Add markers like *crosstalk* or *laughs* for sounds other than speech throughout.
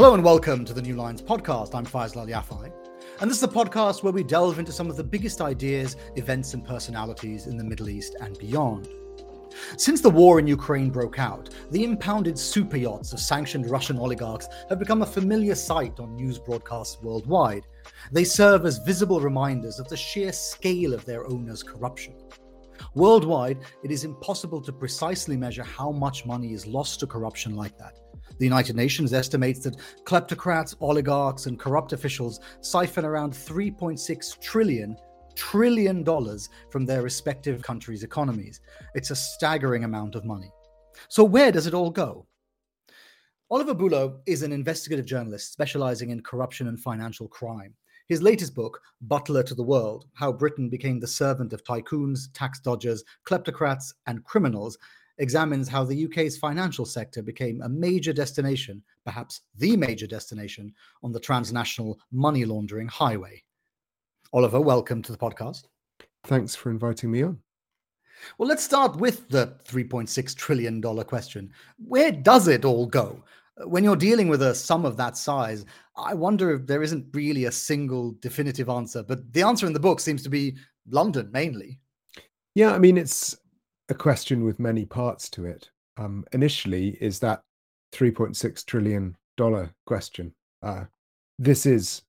Hello and welcome to the New Lines podcast. I'm Faisal Yafai, and this is a podcast where we delve into some of the biggest ideas, events, and personalities in the Middle East and beyond. Since the war in Ukraine broke out, the impounded super yachts of sanctioned Russian oligarchs have become a familiar sight on news broadcasts worldwide. They serve as visible reminders of the sheer scale of their owners' corruption. Worldwide, it is impossible to precisely measure how much money is lost to corruption like that. The United Nations estimates that kleptocrats, oligarchs, and corrupt officials siphon around 3.6 trillion trillion dollars from their respective countries' economies. It's a staggering amount of money. So where does it all go? Oliver Bullough is an investigative journalist specializing in corruption and financial crime. His latest book, Butler to the World How Britain Became the Servant of Tycoons, Tax Dodgers, Kleptocrats, and Criminals, examines how the UK's financial sector became a major destination, perhaps the major destination, on the transnational money laundering highway. Oliver, welcome to the podcast. Thanks for inviting me on. Well, let's start with the $3.6 trillion question. Where does it all go? When you're dealing with a sum of that size, I wonder if there isn't really a single definitive answer, but the answer in the book seems to be London mainly. Yeah, I mean, it's a question with many parts to it. Um, initially, is that $3.6 trillion question. Uh, this is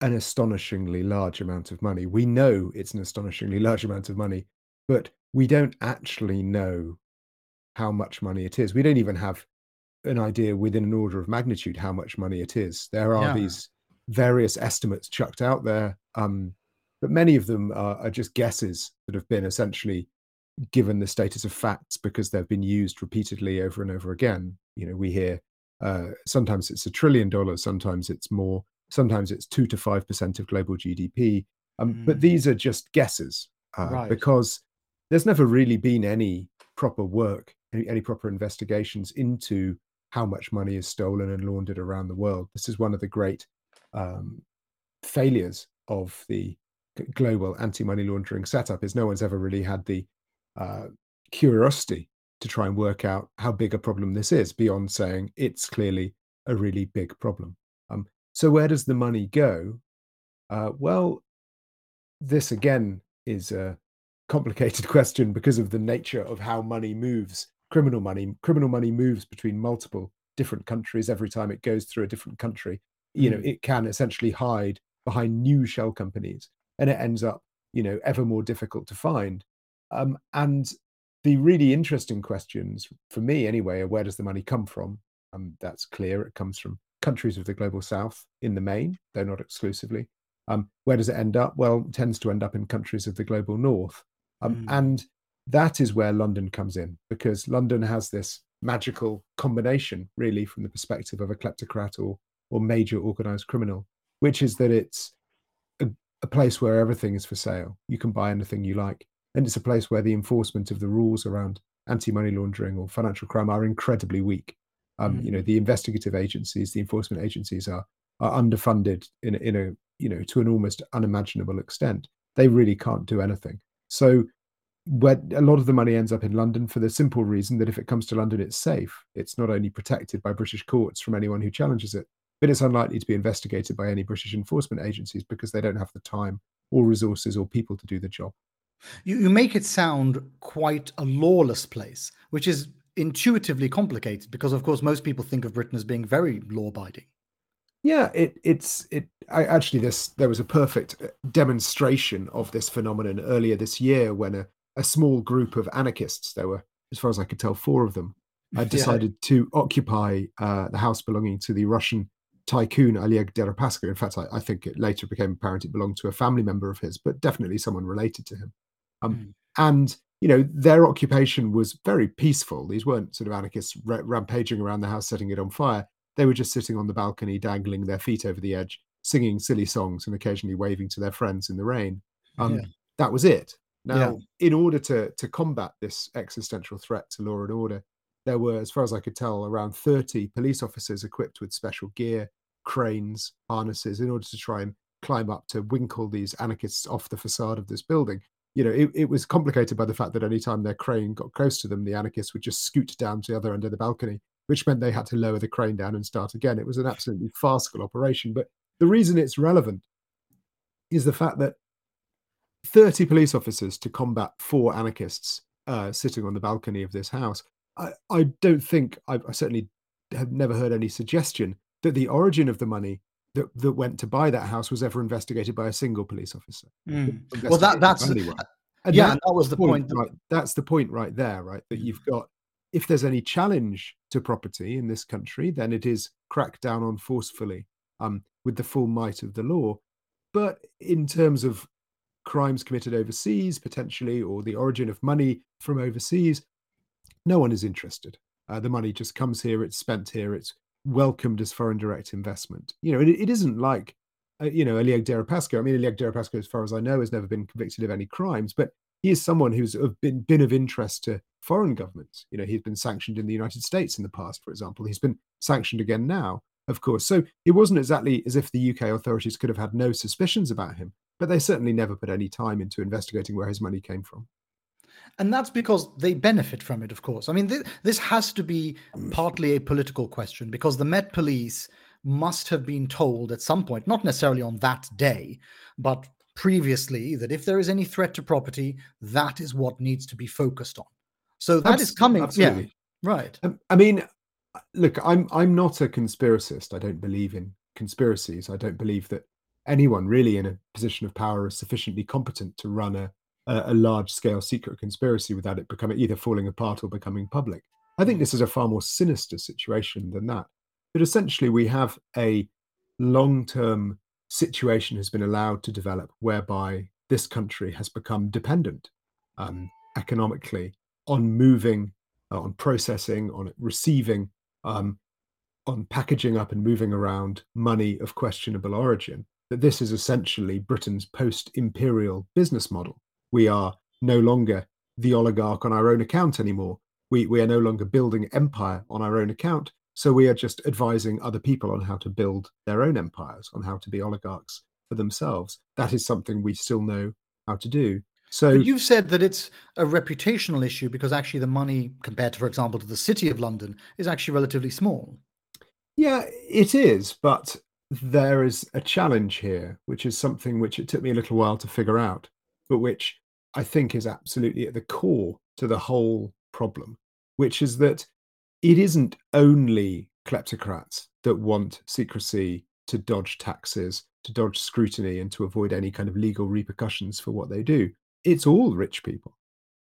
an astonishingly large amount of money. We know it's an astonishingly large amount of money, but we don't actually know how much money it is. We don't even have an idea within an order of magnitude how much money it is. There are yeah. these various estimates chucked out there. Um, but many of them are, are just guesses that have been essentially given the status of facts because they've been used repeatedly over and over again. You know, we hear uh, sometimes it's a trillion dollars, sometimes it's more, sometimes it's two to five percent of global GDP. Um, mm. But these are just guesses uh, right. because there's never really been any proper work, any, any proper investigations into how much money is stolen and laundered around the world. This is one of the great um, failures of the global anti-money laundering setup is no one's ever really had the uh, curiosity to try and work out how big a problem this is beyond saying it's clearly a really big problem. Um, so where does the money go? Uh, well, this again is a complicated *laughs* question because of the nature of how money moves. Criminal money, criminal money moves between multiple different countries every time it goes through a different country. You know, mm. it can essentially hide behind new shell companies and it ends up, you know, ever more difficult to find. Um, and the really interesting questions for me, anyway, are where does the money come from? Um, that's clear. It comes from countries of the global south in the main, though not exclusively. Um, where does it end up? Well, it tends to end up in countries of the global north. Um, mm. And that is where London comes in, because London has this magical combination, really, from the perspective of a kleptocrat or, or major organized criminal, which is that it's a place where everything is for sale. You can buy anything you like. And it's a place where the enforcement of the rules around anti money laundering or financial crime are incredibly weak. Um, mm. You know, the investigative agencies, the enforcement agencies are are underfunded in in a you know to an almost unimaginable extent. They really can't do anything. So, where a lot of the money ends up in London for the simple reason that if it comes to London, it's safe. It's not only protected by British courts from anyone who challenges it, but it's unlikely to be investigated by any British enforcement agencies because they don't have the time or resources or people to do the job. You, you make it sound quite a lawless place, which is intuitively complicated because, of course, most people think of Britain as being very law-abiding. Yeah, it, it's it. I, actually, this there was a perfect uh, demonstration of this phenomenon earlier this year when a, a small group of anarchists, there were, as far as I could tell, four of them, uh, *laughs* decided yeah. to occupy uh, the house belonging to the Russian tycoon Oleg Deripaska. In fact, I, I, think it later became apparent it belonged to a family member of his, but definitely someone related to him. Um, mm. And you know, their occupation was very peaceful. These weren't sort of anarchists ra- rampaging around the house, setting it on fire. They were just sitting on the balcony, dangling their feet over the edge, singing silly songs, and occasionally waving to their friends in the rain. Um, yeah. That was it. Now, yeah. in order to to combat this existential threat to law and order, there were, as far as I could tell, around 30 police officers equipped with special gear, cranes, harnesses, in order to try and climb up to winkle these anarchists off the facade of this building. You know, it, it was complicated by the fact that any time their crane got close to them, the anarchists would just scoot down to the other end of the balcony which meant they had to lower the crane down and start again. It was an absolutely farcical operation. But the reason it's relevant is the fact that 30 police officers to combat four anarchists uh, sitting on the balcony of this house. I, I don't think, I, I certainly have never heard any suggestion that the origin of the money that, that went to buy that house was ever investigated by a single police officer. Mm. Well, that that's and yeah, that, that was the point. point. Right, that's the point right there, right? That mm. you've got if there's any challenge to property in this country, then it is cracked down on forcefully um, with the full might of the law. But in terms of crimes committed overseas, potentially, or the origin of money from overseas, no one is interested. Uh, the money just comes here, it's spent here, it's welcomed as foreign direct investment. You know, it, it isn't like, uh, you know, Oleg Deripaska. I mean, Oleg Deripaska, as far as I know, has never been convicted of any crimes, but he is someone who's been, been of interest to foreign governments. You know, he's been sanctioned in the United States in the past, for example. He's been sanctioned again now, of course. So it wasn't exactly as if the UK authorities could have had no suspicions about him but they certainly never put any time into investigating where his money came from. And that's because they benefit from it, of course. I mean, th- this has to be partly a political question because the Met Police must have been told at some point, not necessarily on that day, but previously, that if there is any threat to property, that is what needs to be focused on. So that is coming. Absolutely. Yeah, right. Um, I mean, look, I'm I'm not a conspiracist. I don't believe in conspiracies. I don't believe that anyone really in a position of power is sufficiently competent to run a, a, a large scale secret conspiracy without it becoming either falling apart or becoming public. I think this is a far more sinister situation than that. But essentially, we have a long term situation has been allowed to develop whereby this country has become dependent um, economically on moving, uh, on processing, on receiving, um, on packaging up and moving around money of questionable origin that this is essentially Britain's post imperial business model. We are no longer the oligarch on our own account anymore. We, we are no longer building empire on our own account. So we are just advising other people on how to build their own empires, on how to be oligarchs for themselves. That is something we still know how to do. So but you've said that it's a reputational issue because actually the money compared to, for example, to the city of London is actually relatively small. Yeah, it is, but there is a challenge here, which is something which it took me a little while to figure out, but which I think is absolutely at the core to the whole problem, which is that it isn't only kleptocrats that want secrecy to dodge taxes, to dodge scrutiny, and to avoid any kind of legal repercussions for what they do. It's all rich people.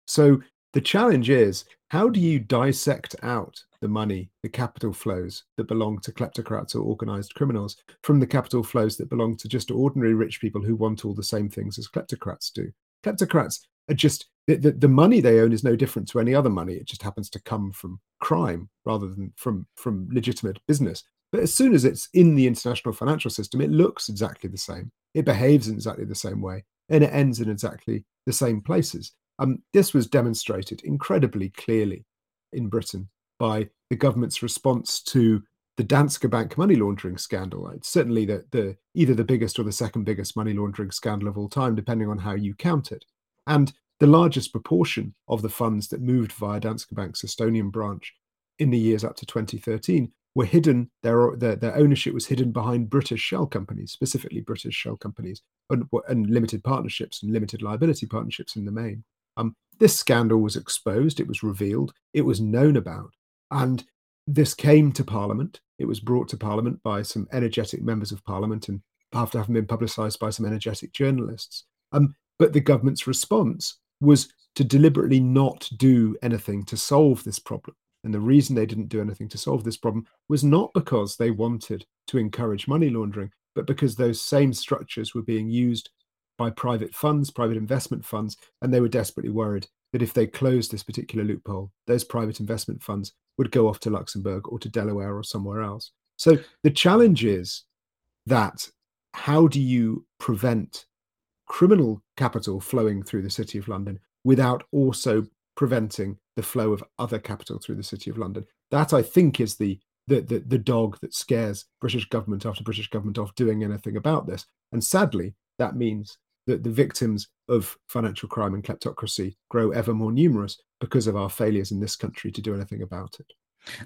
So the challenge is how do you dissect out the money, the capital flows that belong to kleptocrats or organized criminals from the capital flows that belong to just ordinary rich people who want all the same things as kleptocrats do? Kleptocrats are just the, the, the money they own is no different to any other money. It just happens to come from crime rather than from, from legitimate business. But as soon as it's in the international financial system, it looks exactly the same. It behaves in exactly the same way, and it ends in exactly the same places. Um, this was demonstrated incredibly clearly in Britain by the government's response to the Danske Bank money laundering scandal. It's certainly the, the either the biggest or the second biggest money laundering scandal of all time, depending on how you count it. And the largest proportion of the funds that moved via Danske Bank's Estonian branch in the years up to 2013 were hidden. Their, their, their ownership was hidden behind British shell companies, specifically British shell companies, and, and limited partnerships and limited liability partnerships in the main. Um, this scandal was exposed, it was revealed, it was known about, and this came to Parliament. It was brought to Parliament by some energetic members of Parliament and after having been publicised by some energetic journalists. Um, but the government's response was to deliberately not do anything to solve this problem. And the reason they didn't do anything to solve this problem was not because they wanted to encourage money laundering, but because those same structures were being used by private funds, private investment funds, and they were desperately worried that if they closed this particular loophole, those private investment funds would go off to Luxembourg or to Delaware or somewhere else. So the challenge is that how do you prevent criminal capital flowing through the City of London without also preventing the flow of other capital through the City of London? That I think is the the, the, the dog that scares British government after British government off doing anything about this. And sadly, that means that the victims of financial crime and kleptocracy grow ever more numerous because of our failures in this country to do anything about it.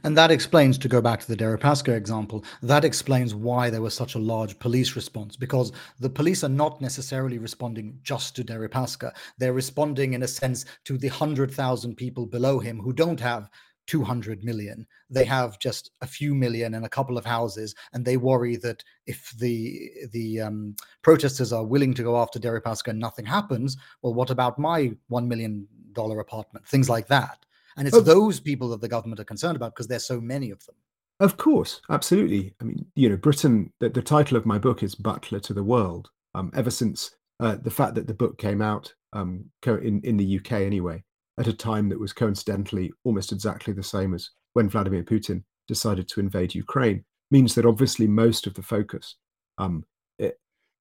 And that explains, to go back to the Deripaska example, that explains why there was such a large police response because the police are not necessarily responding just to Deripaska. They're responding, in a sense, to the 100,000 people below him who don't have 200 million. They have just a few million and a couple of houses, and they worry that if the the um, protesters are willing to go after Deripaska and nothing happens, well, what about my $1 million apartment? Things like that. And it's those people that the government are concerned about because there's so many of them. Of course, absolutely. I mean, you know, Britain, the, the title of my book is Butler to the World. Um, ever since uh, the fact that the book came out um, in, in the UK anyway, at a time that was coincidentally almost exactly the same as when Vladimir Putin decided to invade Ukraine, means that obviously most of the focus um,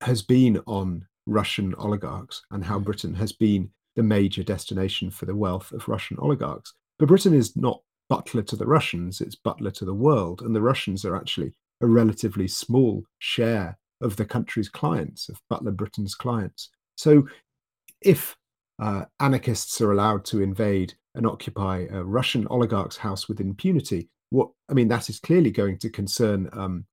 has been on Russian oligarchs and how mm. Britain has been the major destination for the wealth of Russian oligarchs. But Britain is not butler to the Russians, it's butler to the world. And the Russians are actually a relatively small share of the country's clients, of butler Britain's clients. So if uh, anarchists are allowed to invade and occupy a Russian oligarch's house with impunity, what I mean, that is clearly going to concern um,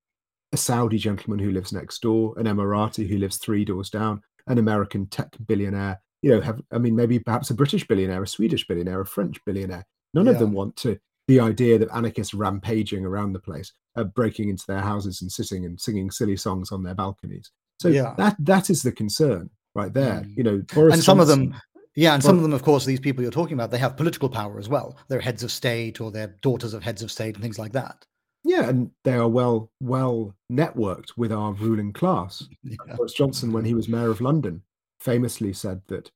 a Saudi gentleman who lives next door, an Emirati who lives three doors down, an American tech billionaire. You know, have I mean, maybe perhaps a British billionaire, a Swedish billionaire, a French billionaire. None yeah. of them want to the idea that anarchists rampaging around the place, uh, breaking into their houses and sitting and singing silly songs on their balconies. So yeah. that that is the concern right there. Mm. You know, Boris and some Johnson, of them, yeah, and some of them, of course, these people you're talking about, they have political power as well. They're heads of state or they're daughters of heads of state and things like that. Yeah, and they are well well networked with our ruling class. Yeah. Boris Johnson, when he was mayor of London, famously said that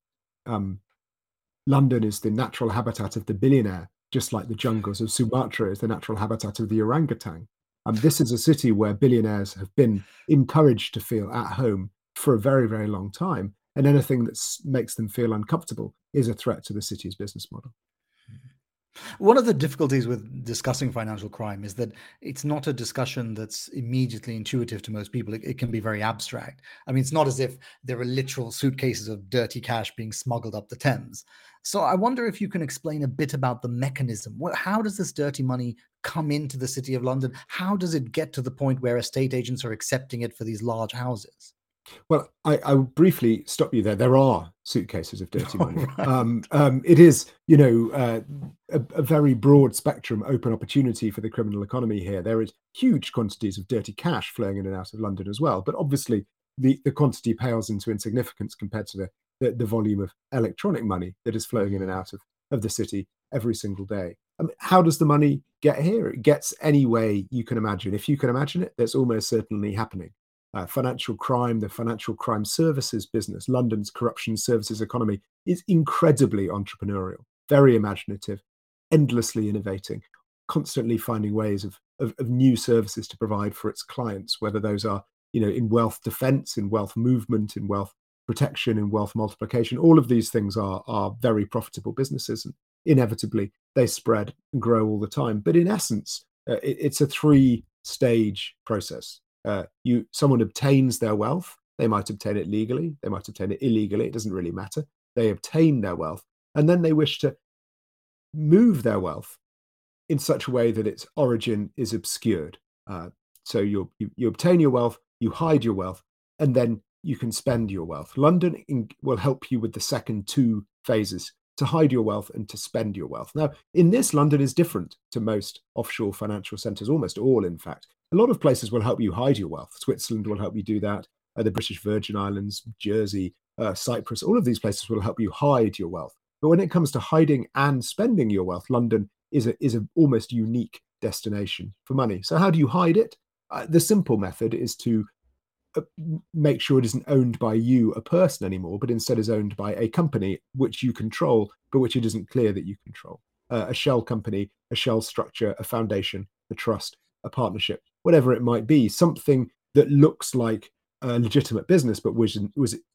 um, London is the natural habitat of the billionaire, just like the jungles of Sumatra is the natural habitat of the orangutan. And um, this is a city where billionaires have been encouraged to feel at home for a very, very long time. And anything that makes them feel uncomfortable is a threat to the city's business model. One of the difficulties with discussing financial crime is that it's not a discussion that's immediately intuitive to most people. It, it, can be very abstract. I mean, it's not as if there are literal suitcases of dirty cash being smuggled up the Thames. So I wonder if you can explain a bit about the mechanism. How does this dirty money come into the City of London? How does it get to the point where estate agents are accepting it for these large houses? Well, I, I will briefly stop you there. There are suitcases of dirty *laughs* money. right. um, um, it is, you know, uh, a, a, very broad spectrum, open opportunity for the criminal economy here. There is huge quantities of dirty cash flowing in and out of London as well. But obviously, the, the quantity pales into insignificance compared to the, the, the volume of electronic money that is flowing in and out of, of the city every single day. I mean, how does the money get here? It gets any way you can imagine. If you can imagine it, that's almost certainly happening uh, financial crime, the financial crime services business, London's corruption services economy is incredibly entrepreneurial, very imaginative, endlessly innovating, constantly finding ways of, of, of, new services to provide for its clients, whether those are you know in wealth defense, in wealth movement, in wealth protection, in wealth multiplication. All of these things are are very profitable businesses, and inevitably they spread and grow all the time. But in essence, uh, it, it's a three stage process uh, you someone obtains their wealth. They might obtain it legally. They might obtain it illegally. It doesn't really matter. They obtain their wealth, and then they wish to move their wealth in such a way that its origin is obscured. Uh, so you, you obtain your wealth, you hide your wealth, and then you can spend your wealth. London in, will help you with the second two phases to hide your wealth and to spend your wealth. Now, in this, London is different to most offshore financial centers, almost all, in fact. A lot of places will help you hide your wealth. Switzerland will help you do that. Uh, the British Virgin Islands, Jersey, uh, Cyprus, all of these places will help you hide your wealth. But when it comes to hiding and spending your wealth, London is a is an almost unique destination for money. So how do you hide it? Uh, the simple method is to uh, make sure it isn't owned by you, a person anymore, but instead is owned by a company which you control, but which it isn't clear that you control. Uh, a shell company, a shell structure, a foundation, a trust, a partnership whatever it might be, something that looks like a legitimate business, but was,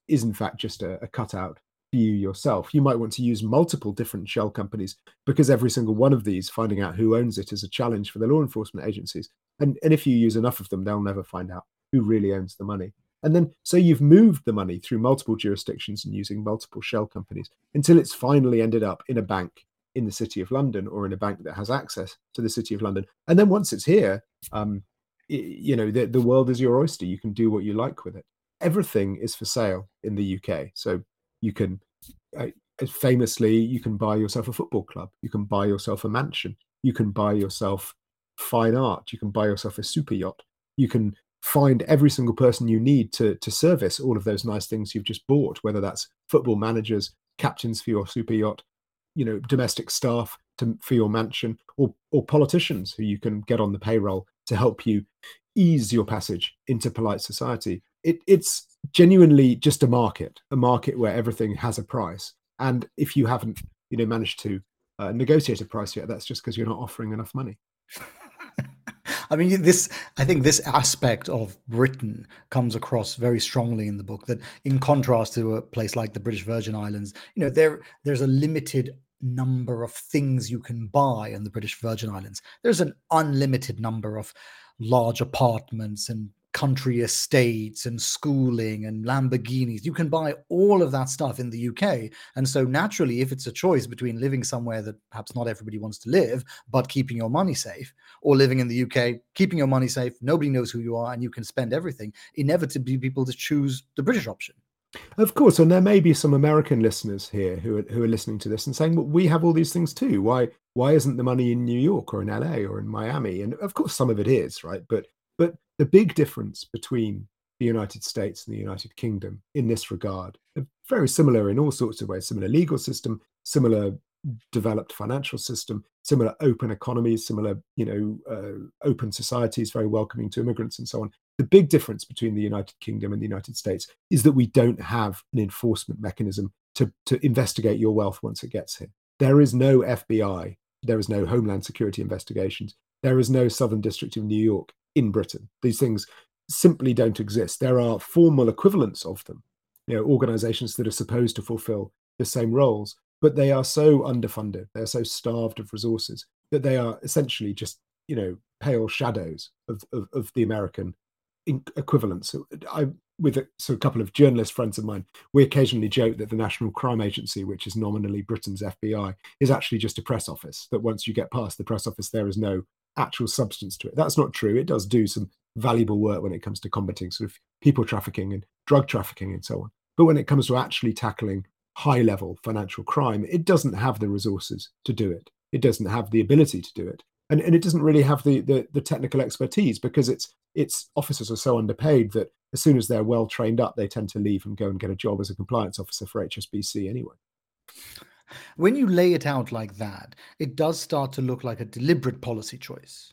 is in fact just a, a cutout for you yourself. You might want to use multiple different shell companies because every single one of these, finding out who owns it, is a challenge for the law enforcement agencies. And, and if you use enough of them, they'll never find out who really owns the money. And then, so you've moved the money through multiple jurisdictions and using multiple shell companies until it's finally ended up in a bank in the City of London or in a bank that has access to the City of London. And then once it's here, um, you know, the, the world is your oyster. You can do what you like with it. Everything is for sale in the UK. So you can, uh, famously, you can buy yourself a football club, you can buy yourself a mansion, you can buy yourself fine art, you can buy yourself a super yacht, you can find every single person you need to to service all of those nice things you've just bought, whether that's football managers, captains for your super yacht, you know, domestic staff to, for your mansion, or or politicians who you can get on the payroll to help you ease your passage into polite society. It, it's genuinely just a market, a market where everything has a price. And if you haven't, you know, managed to uh, negotiate a price yet, that's just because you're not offering enough money. *laughs* I mean, this, I think this aspect of Britain comes across very strongly in the book that in contrast to a place like the British Virgin Islands, you know, there, there's a limited number of things you can buy in the British Virgin Islands. There's an unlimited number of large apartments and country estates and schooling and Lamborghinis. You can buy all of that stuff in the UK. And so, naturally, if it's a choice between living somewhere that perhaps not everybody wants to live, but keeping your money safe, or living in the UK, keeping your money safe, nobody knows who you are, and you can spend everything, inevitably people just choose the British option. Of course, and there may be some American listeners here who are, who are listening to this and saying, "Well, we have all these things too. Why why isn't the money in New York or in LA or in Miami?" And of course, some of it is right, but but the big difference between the United States and the United Kingdom in this regard very similar in all sorts of ways. Similar legal system, similar developed financial system, similar open economies, similar you know uh, open societies, very welcoming to immigrants and so on. The big difference between the United Kingdom and the United States is that we don't have an enforcement mechanism to, to investigate your wealth once it gets here. There is no FBI, there is no Homeland Security investigations, there is no Southern District of New York in Britain. These things simply don't exist. There are formal equivalents of them, you know, organizations that are supposed to fulfill the same roles, but they are so underfunded, they're so starved of resources that they are essentially just, you know, pale shadows of, of, of the American equivalents. I, with a, so a couple of journalist friends of mine, we occasionally joke that the National Crime Agency, which is nominally Britain's FBI, is actually just a press office. That once you get past the press office, there is no actual substance to it. That's not true. It does do some valuable work when it comes to combating sort of people trafficking and drug trafficking and so on. But when it comes to actually tackling high level financial crime, it doesn't have the resources to do it. It doesn't have the ability to do it. And, and it doesn't really have the, the, the technical expertise because its its officers are so underpaid that as soon as they're well trained up, they tend to leave and go and get a job as a compliance officer for HSBC anyway. When you lay it out like that, it does start to look like a deliberate policy choice.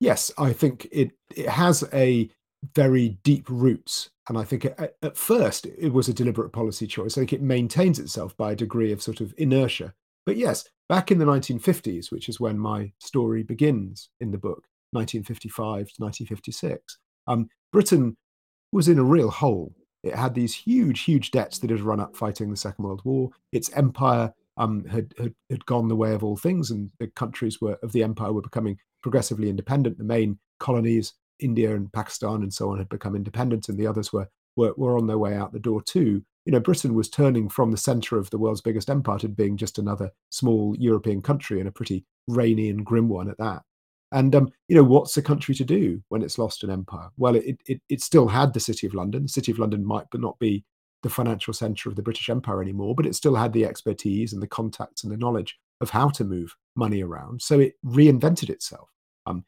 Yes, I think it it has a very deep roots, and I think at, at first it was a deliberate policy choice. I think it maintains itself by a degree of sort of inertia. But yes, back in the 1950s, which is when my story begins in the book, 1955 to 1956, um, Britain was in a real hole. It had these huge, huge debts that had run up fighting the Second World War. Its empire um, had, had, had gone the way of all things, and the countries were of the empire were becoming progressively independent. The main colonies, India and Pakistan and so on, had become independent, and the others were were, were on their way out the door too. You know, Britain was turning from the centre of the world's biggest empire to being just another small European country and a pretty rainy and grim one at that. And um, you know, what's a country to do when it's lost an empire? Well, it, it it still had the City of London. The City of London might but not be the financial centre of the British Empire anymore, but it still had the expertise and the contacts and the knowledge of how to move money around. So it reinvented itself. Um,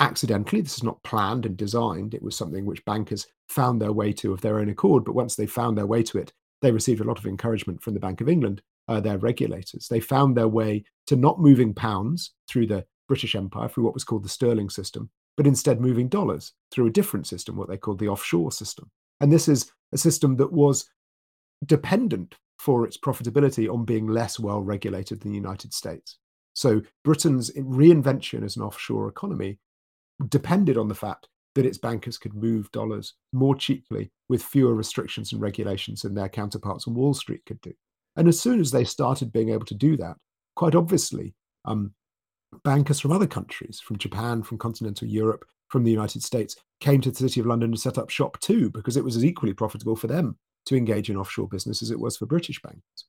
accidentally, this is not planned and designed. It was something which bankers found their way to of their own accord. But once they found their way to it, they received a lot of encouragement from the Bank of England, uh, their regulators. They found their way to not moving pounds through the British Empire through what was called the sterling system, but instead moving dollars through a different system, what they called the offshore system. And this is a system that was dependent for its profitability on being less well regulated than the United States. So Britain's reinvention as an offshore economy depended on the fact that its bankers could move dollars more cheaply with fewer restrictions and regulations than their counterparts on Wall Street could do. And as soon as they started being able to do that, quite obviously, um, bankers from other countries, from Japan, from continental Europe, from the United States, came to the City of London to set up shop too, because it was as equally profitable for them to engage in offshore business as it was for British bankers.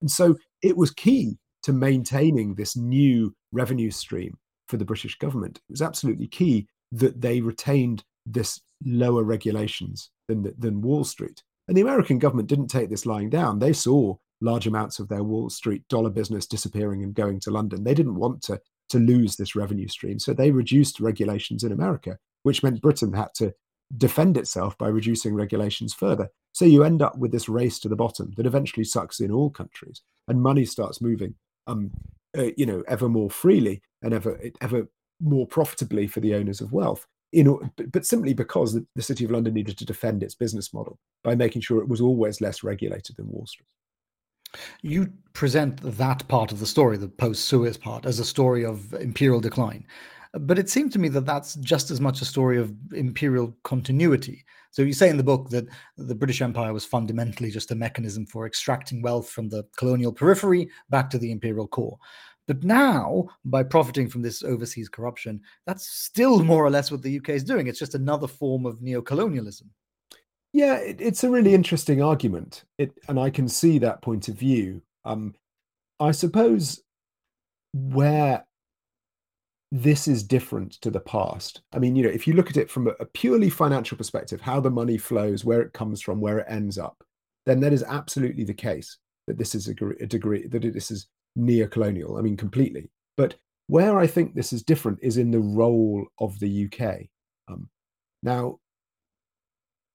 And so it was key to maintaining this new revenue stream for the British government. It was absolutely key that they retained this lower regulations than, than Wall Street. And the American government didn't take this lying down. They saw large amounts of their Wall Street dollar business disappearing and going to London. They didn't want to, to lose this revenue stream. So they reduced regulations in America, which meant Britain had to defend itself by reducing regulations further. So you end up with this race to the bottom that eventually sucks in all countries, and money starts moving, um, uh, you know, ever more freely and ever ever more profitably for the owners of wealth. Know, but, but simply because the City of London needed to defend its business model by making sure it was always less regulated than Wall Street. You present that part of the story, the post Suez part, as a story of imperial decline. But it seemed to me that that's just as much a story of imperial continuity. So you say in the book that the British Empire was fundamentally just a mechanism for extracting wealth from the colonial periphery back to the imperial core. But now, by profiting from this overseas corruption, that's still more or less what the UK is doing. It's just another form of neo-colonialism. Yeah, it, it's a really interesting argument, it, and I can see that point of view. Um, I suppose where this is different to the past. I mean, you know, if you look at it from a, purely financial perspective, how the money flows, where it comes from, where it ends up, then that is absolutely the case that this is a, a degree that this is neo-colonial. I mean, completely. But where I think this is different is in the role of the UK. Um, now,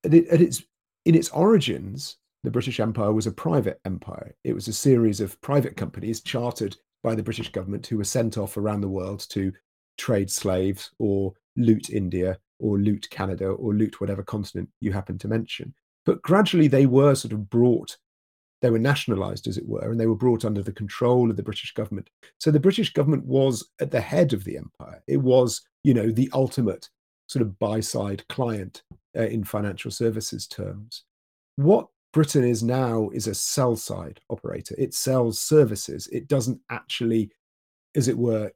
at, it, at its in its origins, the British Empire was a private empire. It was a series of private companies chartered by the British government who were sent off around the world to trade slaves or loot India or loot Canada or loot whatever continent you happen to mention. But gradually they were sort of brought, they were nationalized, as it were, and they were brought under the control of the British government. So the British government was at the head of the empire. It was, you know, the ultimate sort of buy side client uh, in financial services terms. What Britain is now is a sell side operator. It sells services. It doesn't actually, as it were,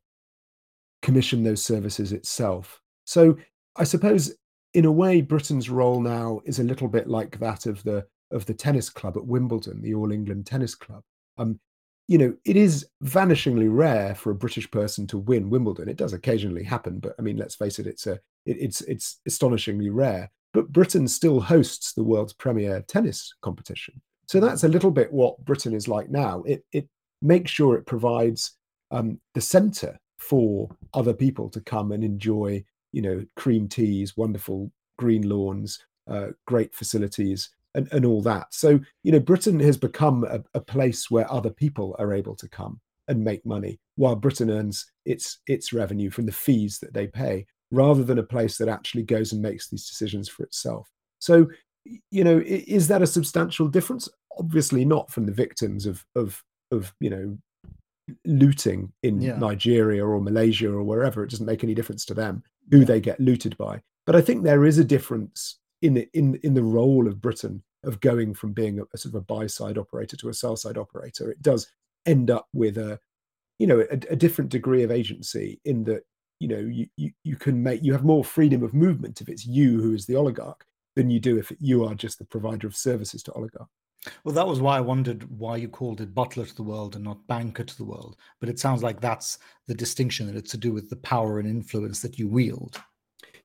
commission those services itself. So I suppose in a way, Britain's role now is a little bit like that of the of the tennis club at Wimbledon, the All England Tennis Club. Um, you know, it is vanishingly rare for a British person to win Wimbledon. It does occasionally happen, but I mean, let's face it, it's a it, it's it's astonishingly rare. But Britain still hosts the world's premier tennis competition. So that's a little bit what Britain is like now. It, it makes sure it provides um, the centre for other people to come and enjoy, you know, cream teas, wonderful green lawns, uh, great facilities, and, and all that. So, you know, Britain has become a, a place where other people are able to come and make money while Britain earns its its revenue from the fees that they pay rather than a place that actually goes and makes these decisions for itself. So, you know, is that a substantial difference? Obviously not from the victims of of of you know looting in yeah. Nigeria or Malaysia or wherever. It doesn't make any difference to them who yeah. they get looted by. But I think there is a difference in the, in in the role of Britain of going from being a, a sort of a buy side operator to a sell side operator. It does end up with a you know a, a different degree of agency in that you know you, you you can make you have more freedom of movement if it's you who is the oligarch than you do if you are just the provider of services to oligarch. well that was why i wondered why you called it butler to the world and not banker to the world but it sounds like that's the distinction that it's to do with the power and influence that you wield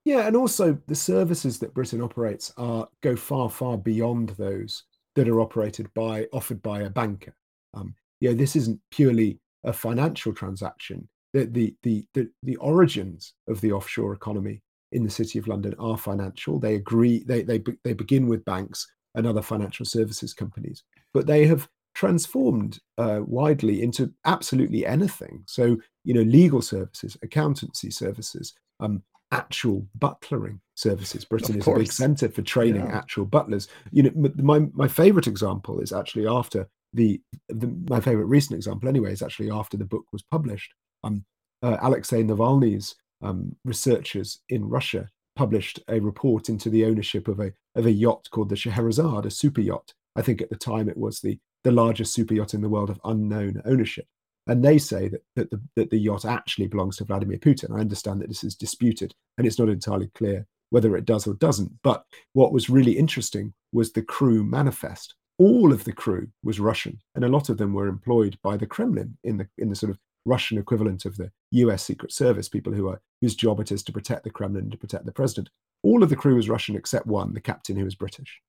yeah and also the services that britain operates are go far far beyond those that are operated by offered by a banker um, know, this isn't purely a financial transaction the, the, the, the, the origins of the offshore economy in the city of London are financial. They agree, they, they, they begin with banks and other financial services companies, but they have transformed uh, widely into absolutely anything. So, you know, legal services, accountancy services, um, actual butlering services. Britain is a big centre for training yeah. actual butlers. You know, my my favourite example is actually after the, the my favourite recent example, anyway, is actually after the book was published um, uh, Alexei Navalny's um, researchers in Russia published a report into the ownership of a of a yacht called the Scheherazade, a super yacht. I think at the time it was the the largest super yacht in the world of unknown ownership. And they say that that the, that the yacht actually belongs to Vladimir Putin. I understand that this is disputed, and it's not entirely clear whether it does or doesn't. But what was really interesting was the crew manifest all of the crew was Russian, and a lot of them were employed by the Kremlin in the in the sort of Russian equivalent of the U.S. Secret Service, people who are whose job it is to protect the Kremlin and to protect the president. All of the crew was Russian except one, the captain, who was British,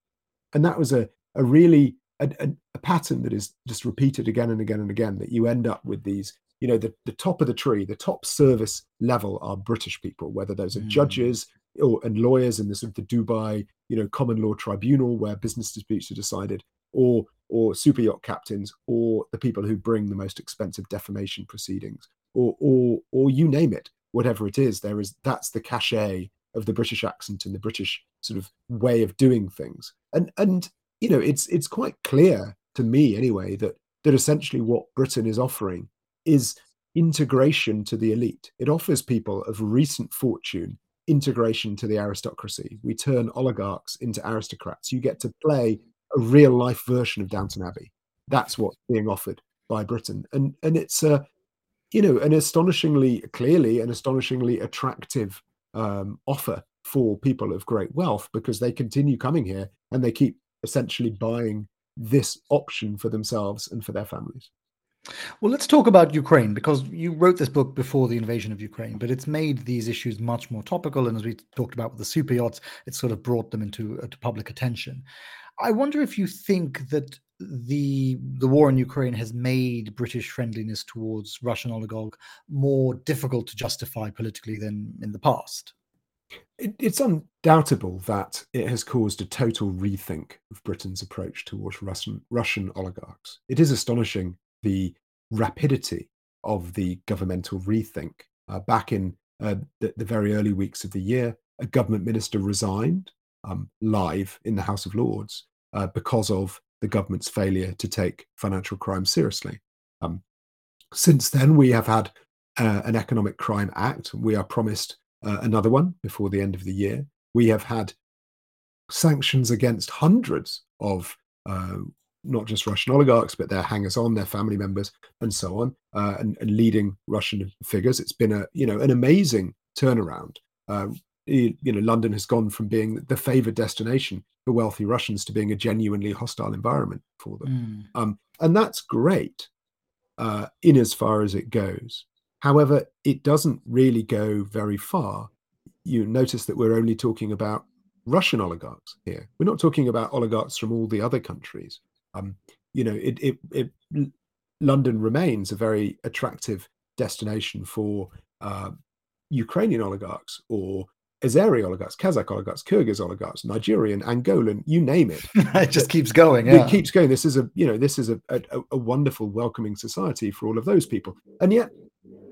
and that was a a really a, a, a pattern that is just repeated again and again and again. That you end up with these you know the, the top of the tree the top service level are british people whether those are mm. judges or and lawyers in the sort of the dubai you know common law tribunal where business disputes are decided or or super yacht captains or the people who bring the most expensive defamation proceedings or or or you name it whatever it is there is that's the cachet of the british accent and the british sort of way of doing things and and you know it's it's quite clear to me anyway that that essentially what britain is offering is integration to the elite. It offers people of recent fortune integration to the aristocracy. We turn oligarchs into aristocrats. You get to play a real life version of Downton Abbey. That's what's being offered by Britain, and and it's a you know an astonishingly clearly an astonishingly attractive um, offer for people of great wealth because they continue coming here and they keep essentially buying this option for themselves and for their families. Well, let's talk about Ukraine because you wrote this book before the invasion of Ukraine, but it's made these issues much more topical. And as we talked about with the super yachts, it's sort of brought them into uh, public attention. I wonder if you think that the the war in Ukraine has made British friendliness towards Russian oligarch more difficult to justify politically than in the past. It, it's undoubtable that it has caused a total rethink of Britain's approach towards Russian Russian oligarchs. It is astonishing the rapidity of the governmental rethink. Uh, back in uh, the, the, very early weeks of the year, a government minister resigned um, live in the House of Lords uh, because of the government's failure to take financial crime seriously. Um, since then, we have had uh, an Economic Crime Act. We are promised uh, another one before the end of the year. We have had sanctions against hundreds of uh, not just Russian oligarchs, but their hangers-on, their family members, and so on, uh, and, and, leading Russian figures. It's been a you know an amazing turnaround. Uh, you know, London has gone from being the favored destination for wealthy Russians to being a genuinely hostile environment for them. Mm. Um, and that's great uh, in as far as it goes. However, it doesn't really go very far. You notice that we're only talking about Russian oligarchs here. We're not talking about oligarchs from all the other countries. Um, you know, it, it, it, London remains a very attractive destination for uh, Ukrainian oligarchs or Azeri oligarchs, Kazakh oligarchs, Kyrgyz oligarchs, Nigerian, Angolan, you name it. *laughs* it just keeps going. Yeah. It keeps going. This is a you know this is a, a, a wonderful, welcoming society for all of those people, and yet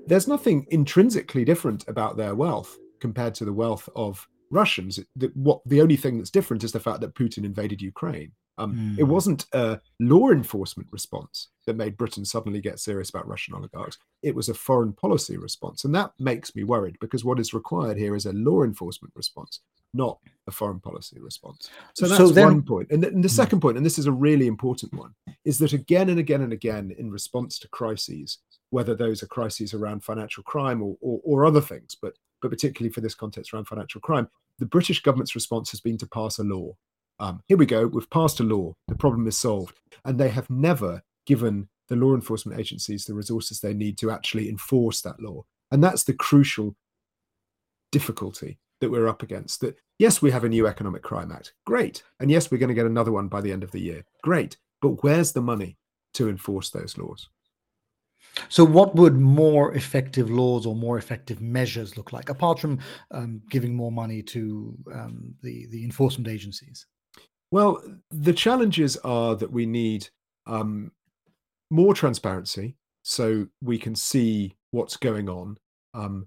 there's nothing intrinsically different about their wealth compared to the wealth of Russians. The, what the only thing that's different is the fact that Putin invaded Ukraine. Um, mm. It hmm. wasn't a law enforcement response that made Britain suddenly get serious about Russian oligarchs. It was a foreign policy response. And that makes me worried because what is required here is a law enforcement response, not a foreign policy response. So that's so then, one point. And the, and the hmm. second point, and this is a really important one, is that again and again and again, in response to crises, whether those are crises around financial crime or, or, or other things, but but particularly for this context around financial crime, the British government's response has been to pass a law um, here we go, we've passed a law, the problem is solved. And they have never given the law enforcement agencies the resources they need to actually enforce that law. And that's the crucial difficulty that we're up against. That yes, we have a new Economic Crime Act. Great. And yes, we're going to get another one by the end of the year. Great. But where's the money to enforce those laws? So, what would more effective laws or more effective measures look like, apart from um, giving more money to um, the the enforcement agencies? Well, the challenges are that we need um, more transparency so we can see what's going on, um,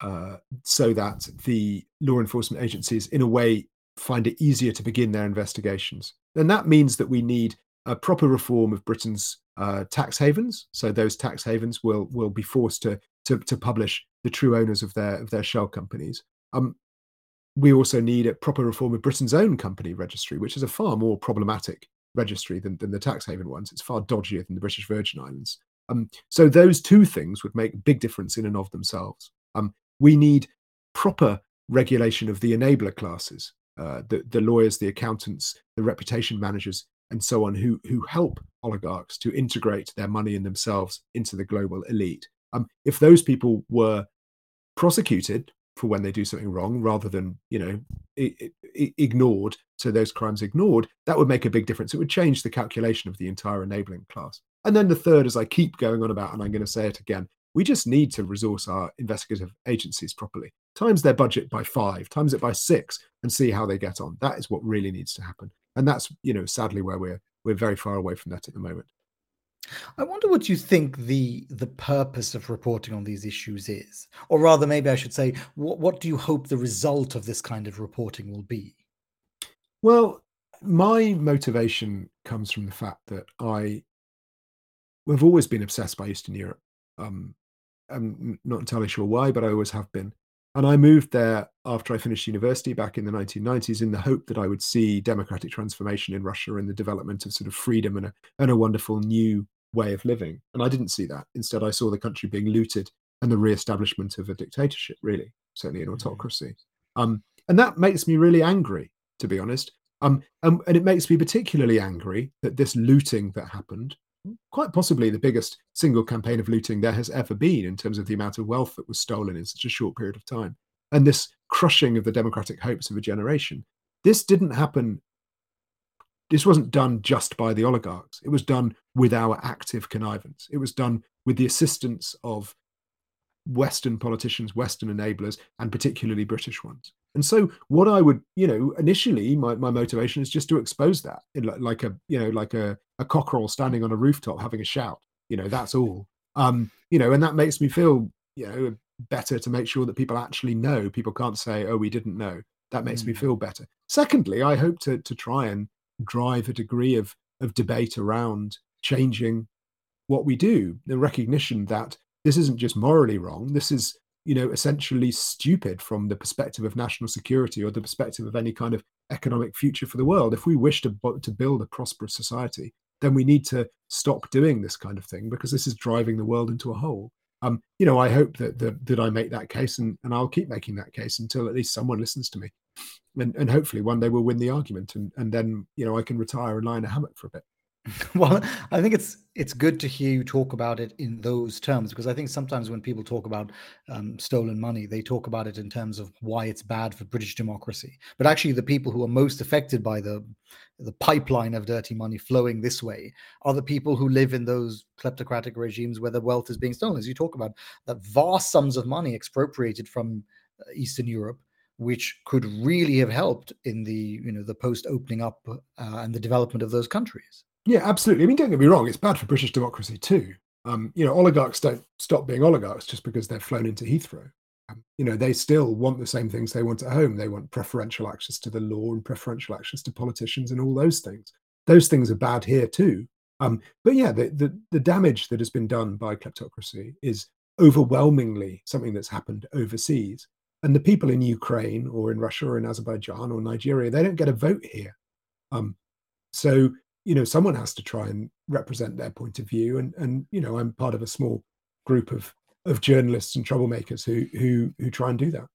uh, so that the law enforcement agencies, in a way, find it easier to begin their investigations. And that means that we need a proper reform of Britain's uh, tax havens. So those tax havens will will be forced to to, to publish the true owners of their of their shell companies. Um, we also need a proper reform of Britain's own company registry, which is a far more problematic registry than, than the tax haven ones. It's far dodgier than the British Virgin Islands. Um, so those two things would make a big difference in and of themselves. Um, we need proper regulation of the enabler classes, uh, the, the lawyers, the accountants, the reputation managers, and so on who who help oligarchs to integrate their money and themselves into the global elite. Um, if those people were prosecuted for when they do something wrong rather than you know I- I- ignored so those crimes ignored that would make a big difference. It would change the calculation of the entire enabling class. And then the third as i keep going on about and i'm going to say it again we just need to resource our investigative agencies properly. Times their budget by five times it by six and see how they get on. That is what really needs to happen and that's you know sadly where we're we're very far away from that at the moment I wonder what you think the the purpose of reporting on these issues is, or rather, maybe I should say, what, what do you hope the result of this kind of reporting will be? Well, my motivation comes from the fact that I have always been obsessed by Eastern Europe. Um, I'm not entirely sure why, but I always have been. And I moved there after I finished university back in the 1990s in the hope that I would see democratic transformation in Russia and the development of sort of freedom and a, and a wonderful new way of living. And I didn't see that. Instead, I saw the country being looted and the re-establishment of a dictatorship, really, certainly an mm. autocracy. Um, and that makes me really angry, to be honest. Um, and, and it makes me particularly angry that this looting that happened, quite possibly the biggest single campaign of looting there has ever been in terms of the amount of wealth that was stolen in such a short period of time, and this crushing of the democratic hopes of a generation. This didn't happen this wasn't done just by the oligarchs. It was done with our active connivance. It was done with the assistance of Western politicians, Western enablers, and particularly British ones. And so, what I would, you know, initially, my, my motivation is just to expose that, like a, you know, like a, a cockerel standing on a rooftop having a shout. You know, that's all. Um, you know, and that makes me feel, you know, better to make sure that people actually know. People can't say, "Oh, we didn't know." That makes mm. me feel better. Secondly, I hope to to try and drive a degree of, of debate around changing what we do, the recognition that this isn't just morally wrong, this is you know essentially stupid from the perspective of national security or the perspective of any kind of economic future for the world. If we wish to to build a prosperous society then we need to stop doing this kind of thing because this is driving the world into a hole. Um, you know i hope that, that that i make that case and, and i'll keep making that case until at least someone listens to me. And, and hopefully one day we'll win the argument and, and then you know i can retire and lie in a hammock for a bit *laughs* well i think it's it's good to hear you talk about it in those terms because i think sometimes when people talk about um, stolen money they talk about it in terms of why it's bad for british democracy but actually the people who are most affected by the the pipeline of dirty money flowing this way are the people who live in those kleptocratic regimes where the wealth is being stolen as you talk about that vast sums of money expropriated from uh, eastern europe which could really have helped in the you know the post opening up uh, and the development of those countries. Yeah, absolutely. I mean, don't get me wrong; it's bad for British democracy too. Um, you know, oligarchs don't stop being oligarchs just because they're flown into Heathrow. Um, you know, they still want the same things they want at home. They want preferential access to the law and preferential access to politicians and all those things. Those things are bad here too. Um, but yeah, the, the the damage that has been done by kleptocracy is overwhelmingly something that's happened overseas. And the people in Ukraine or in Russia or in Azerbaijan or Nigeria, they don't get a vote here. Um, so, you know, someone has to try and represent their point of view. And, and you know, I'm part of a small group of, of journalists and troublemakers who, who, who try and do that.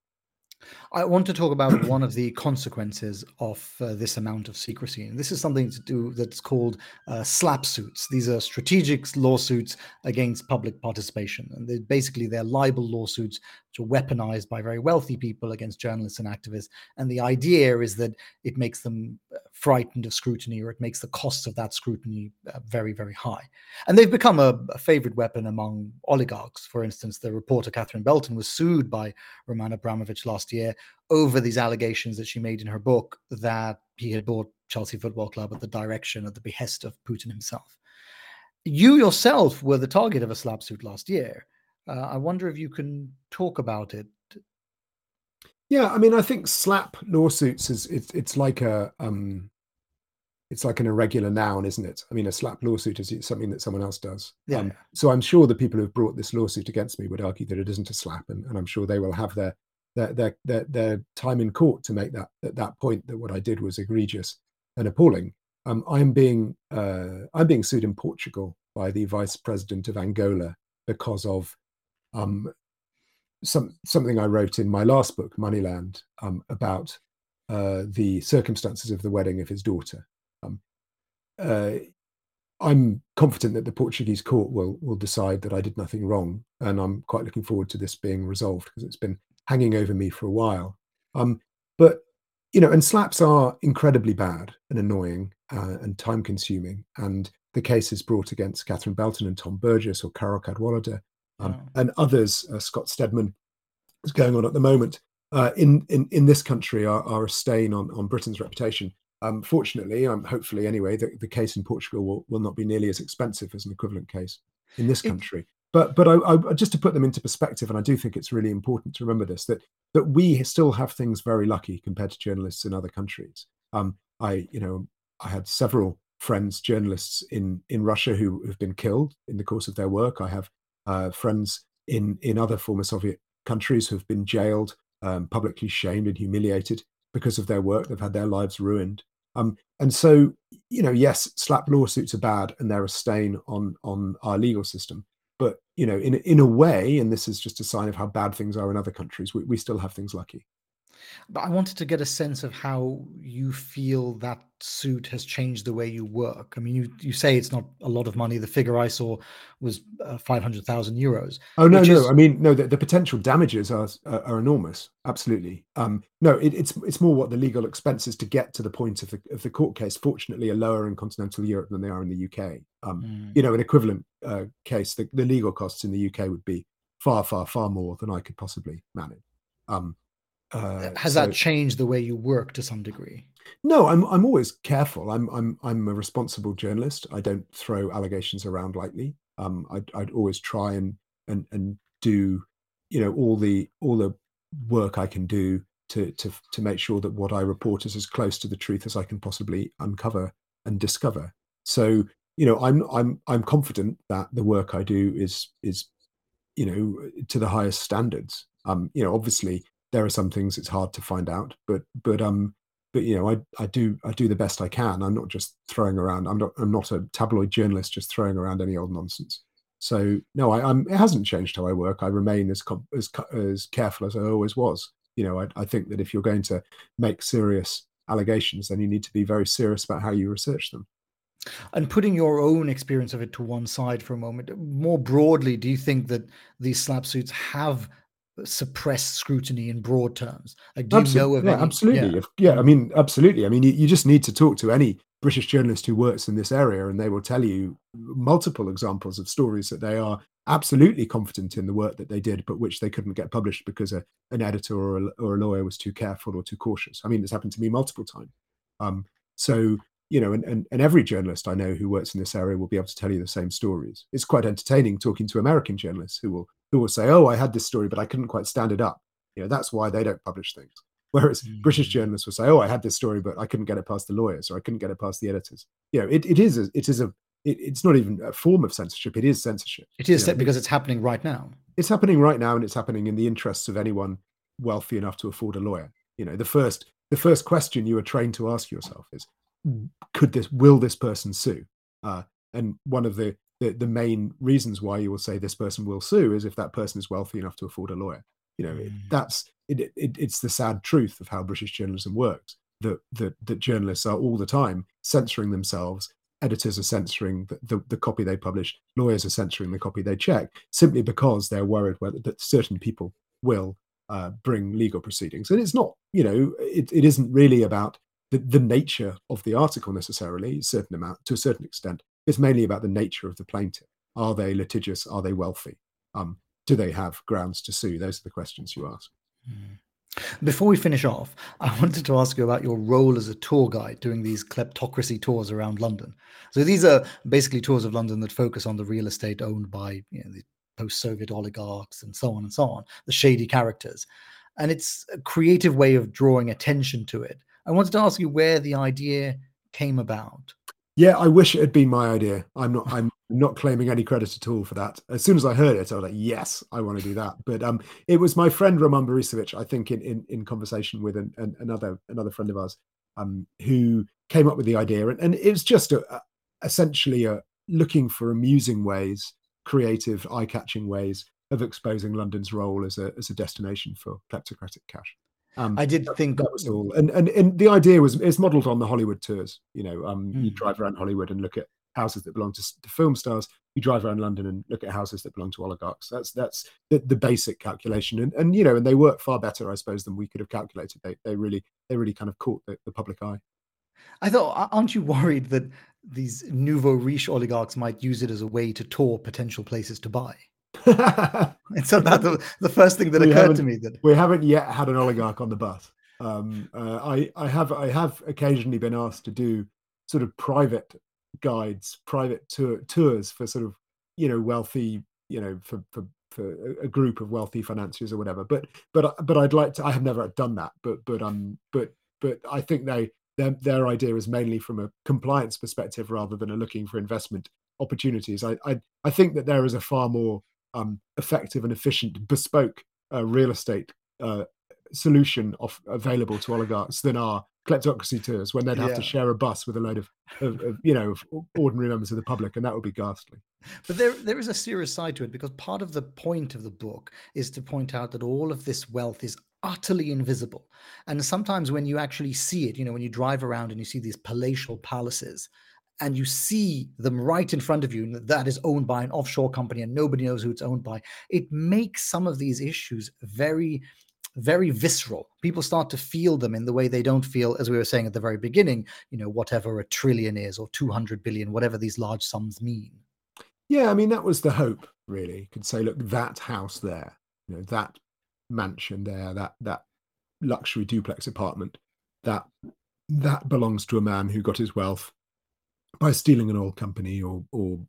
I want to talk about one of the consequences of uh, this amount of secrecy. And this is something to do that's called uh, SLAPP suits. These are strategic lawsuits against public participation. And they, basically, they're libel lawsuits which are weaponized by very wealthy people against journalists and activists. And the idea is that it makes them uh, frightened of scrutiny or it makes the costs of that scrutiny uh, very, very high. And they've become a, a, favorite weapon among oligarchs. For instance, the reporter Catherine Belton was sued by Roman Abramovich last year over these allegations that she made in her book that he had bought Chelsea Football Club at the direction, at the behest of Putin himself. You yourself were the target of a slap suit last year. Uh, I wonder if you can talk about it. Yeah, I mean, I think slap lawsuits is it's it's like a um, it's like an irregular noun, isn't it? I mean, a slap lawsuit is something that someone else does. Yeah. Um, so I'm sure the people who've brought this lawsuit against me would argue that it isn't a slap, and, and I'm sure they will have their their, their their time in court to make that at that point that what I did was egregious and appalling. Um, I'm being uh, I'm being sued in Portugal by the vice president of Angola because of um, some something I wrote in my last book, Moneyland, um, about uh, the circumstances of the wedding of his daughter. Um, uh, I'm confident that the Portuguese court will will decide that I did nothing wrong, and I'm quite looking forward to this being resolved because it's been hanging over me for a while. Um, but you know, and slaps are incredibly bad and annoying uh, and time consuming. And the cases brought against Catherine Belton and Tom Burgis or Carole Cadwalladr um, wow. and others, uh, Scott Stedman, is going on at the moment uh, in, in in this country are, are a stain on on Britain's reputation. Um, fortunately, um, hopefully anyway, the, the case in Portugal will, will not be nearly as expensive as an equivalent case in this country. But but I, I, just to put them into perspective, and I do think it's really important to remember this that that we still have things very lucky compared to journalists in other countries. Um, I you know I had several friends, journalists in in Russia who have been killed in the course of their work. I have uh, friends in in other former Soviet countries who have been jailed, um, publicly shamed and humiliated because of their work. They've had their lives ruined. Um, and so, you know, yes, slap lawsuits are bad and they're a stain on on our legal system. But you know, in in a way, and this is just a sign of how bad things are in other countries, we, we still have things lucky. But I wanted to get a sense of how you feel that suit has changed the way you work. I mean, you, you say it's not a lot of money. The figure I saw was uh, 500,000 euros. Oh, no, no. Is... I mean, no, the, the potential damages are, are, are enormous. Absolutely. Um, no, it, it's it's more what the legal expenses to get to the point of the, of the court case, fortunately, are lower in continental Europe than they are in the UK. Um, mm. You know, an equivalent uh, case, the, the legal costs in the UK would be far, far, far more than I could possibly manage. Um, uh, Has so, that changed the way you work to some degree? No, I'm I'm always careful. I'm I'm I'm a responsible journalist. I don't throw allegations around lightly. Um, I'd, I'd always try and and and do, you know, all the all the work I can do to to to make sure that what I report is as close to the truth as I can possibly uncover and discover. So, you know, I'm I'm I'm confident that the work I do is is, you know, to the highest standards. Um, you know, obviously there are some things it's hard to find out, but but um but you know I I do I do the best I can. I'm not just throwing around. I'm not I'm not a tabloid journalist just throwing around any old nonsense. So no, I, am It hasn't changed how I work. I remain as as as careful as I always was. You know, I, I think that if you're going to make serious allegations, then you need to be very serious about how you research them. And putting your own experience of it to one side for a moment, more broadly, do you think that these slap suits have suppress scrutiny in broad terms? Like, do absolutely, you know of yeah, any? Absolutely. Yeah. yeah, I mean, absolutely. I mean, you, you just need to talk to any British journalist who works in this area, and they will tell you multiple examples of stories that they are absolutely confident in the work that they did, but which they couldn't get published because a, an editor or a, or a lawyer was too careful or too cautious. I mean, it's happened to me multiple times. Um, so you know, and, and, and every journalist I know who works in this area will be able to tell you the same stories. It's quite entertaining talking to American journalists who will who will say, "Oh, I had this story, but I couldn't quite stand it up." You know, that's why they don't publish things. Whereas mm. British journalists will say, "Oh, I had this story, but I couldn't get it past the lawyers, or I couldn't get it past the editors." You know, it, it is a, it is a it, it's not even a form of censorship. It is censorship. It is you know, because it's happening right now. It's happening right now, and it's happening in the interests of anyone wealthy enough to afford a lawyer. You know, the first the first question you are trained to ask yourself is, could this will this person sue? Uh, and one of the, the, the main reasons why you will say this person will sue is if that person is wealthy enough to afford a lawyer. You know, mm. that's it, it, it's the sad truth of how British journalism works. That, that that journalists are all the time censoring themselves. Editors are censoring the, the, the copy they publish. Lawyers are censoring the copy they check, simply because they're worried whether that certain people will uh, bring legal proceedings. And it's not, you know, it, it isn't really about the, the nature of the article necessarily, a certain amount to a certain extent. It's mainly about the nature of the plaintiff. Are they litigious? Are they wealthy? Um, do they have grounds to sue? Those are the questions you ask. Mm. Before we finish off, *laughs* I wanted to ask you about your role as a tour guide doing these kleptocracy tours around London. So these are basically tours of London that focus on the real estate owned by you know, the post-Soviet oligarchs and so on and so on, the shady characters. And it's a creative way of drawing attention to it. I wanted to ask you where the idea came about. Yeah, I wish it had been my idea. I'm not. I'm not claiming any credit at all for that. As soon as I heard it, I was like, "Yes, I want to do that." But um, it was my friend Roman Borisovich, I think, in in, in conversation with an, an, another another friend of ours, um, who came up with the idea, and, and it was just a, a, essentially a looking for amusing ways, creative, eye-catching ways of exposing London's role as a as a destination for kleptocratic cash. Um, I did think that was all, and and and the idea was it's modelled on the Hollywood tours. You know, um, mm. you hmm. drive around Hollywood and look at houses that belong to, to, film stars. You drive around London and look at houses that belong to oligarchs. That's that's the, the, basic calculation, and and you know, and they work far better, I suppose, than we could have calculated. They they really they really kind of caught the, the public eye. I thought, aren't you worried that these nouveau riche oligarchs might use it as a way to tour potential places to buy? *laughs* so that the, the first thing that we occurred to me that we haven't yet had an oligarch on the bus. Um, uh, I I have I have occasionally been asked to do sort of private guides, private tour, tours for sort of you know wealthy you know for for for a group of wealthy financiers or whatever. But but but I'd like to. I have never done that. But but um but but I think they their their idea is mainly from a compliance perspective rather than a looking for investment opportunities. I I, I think that there is a far more um, effective and efficient bespoke uh, real estate uh, solution of, available to oligarchs than our kleptocracy tours when they'd have yeah. to share a bus with a load of, of, of, you know ordinary members of the public and that would be ghastly but there there is a serious side to it because part of the point of the book is to point out that all of this wealth is utterly invisible and sometimes when you actually see it you know when you drive around and you see these palatial palaces and you see them right in front of you and that is owned by an offshore company and nobody knows who it's owned by it makes some of these issues very very visceral. People start to feel them in the way they don't feel as we were saying at the very beginning you know whatever a trillion is or 200 billion whatever these large sums mean. Yeah i mean that was the hope really. You could say look that house there you know that mansion there that that luxury duplex apartment that that belongs to a man who got his wealth by stealing an oil company or or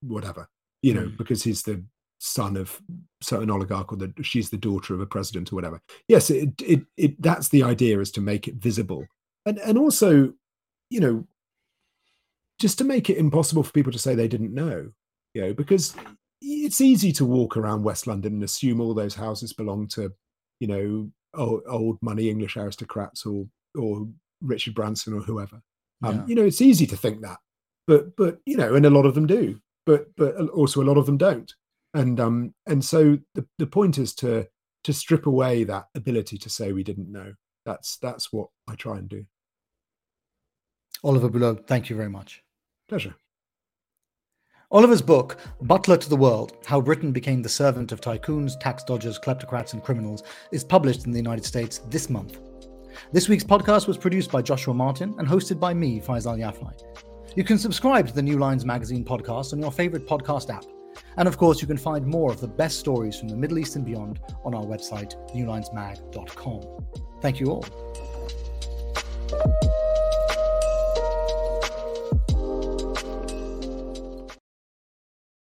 whatever, you know, mm. because he's the son of certain oligarch or that she's the daughter of a president or whatever. Yes, it, it it that's the idea is to make it visible. And and also, you know, just to make it impossible for people to say they didn't know, you know, because it's easy to walk around West London and assume all those houses belong to, you know, old, old money English aristocrats or or Richard Branson or whoever. Um, yeah. You know, it's easy to think that, but but you know, and a lot of them do, but but also a lot of them don't. And um and so the the point is to to strip away that ability to say we didn't know. That's that's what I try and do. Oliver Bullough, thank you very much. Pleasure. Oliver's book, Butler to the World How Britain Became the Servant of Tycoons, Tax Dodgers, Kleptocrats, and Criminals, is published in the United States this month. This week's podcast was produced by Joshua Martin and hosted by me, Faisal Yafai. You can subscribe to the New Lines Magazine podcast on your favorite podcast app. And of course, you can find more of the best stories from the Middle East and beyond on our website, newlinesmag.com. Thank you all.